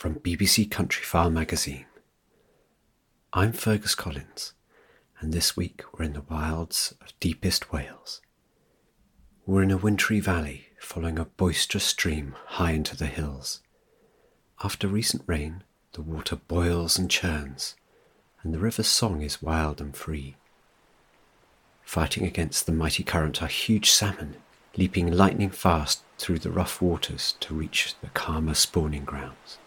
from BBC Countryfile magazine. I'm Fergus Collins, and this week we're in the wilds of deepest Wales. We're in a wintry valley following a boisterous stream high into the hills. After recent rain, the water boils and churns, and the river's song is wild and free. Fighting against the mighty current are huge salmon, leaping lightning fast through the rough waters to reach the calmer spawning grounds.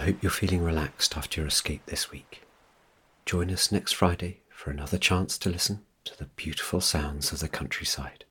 I hope you're feeling relaxed after your escape this week. Join us next Friday for another chance to listen to the beautiful sounds of the countryside.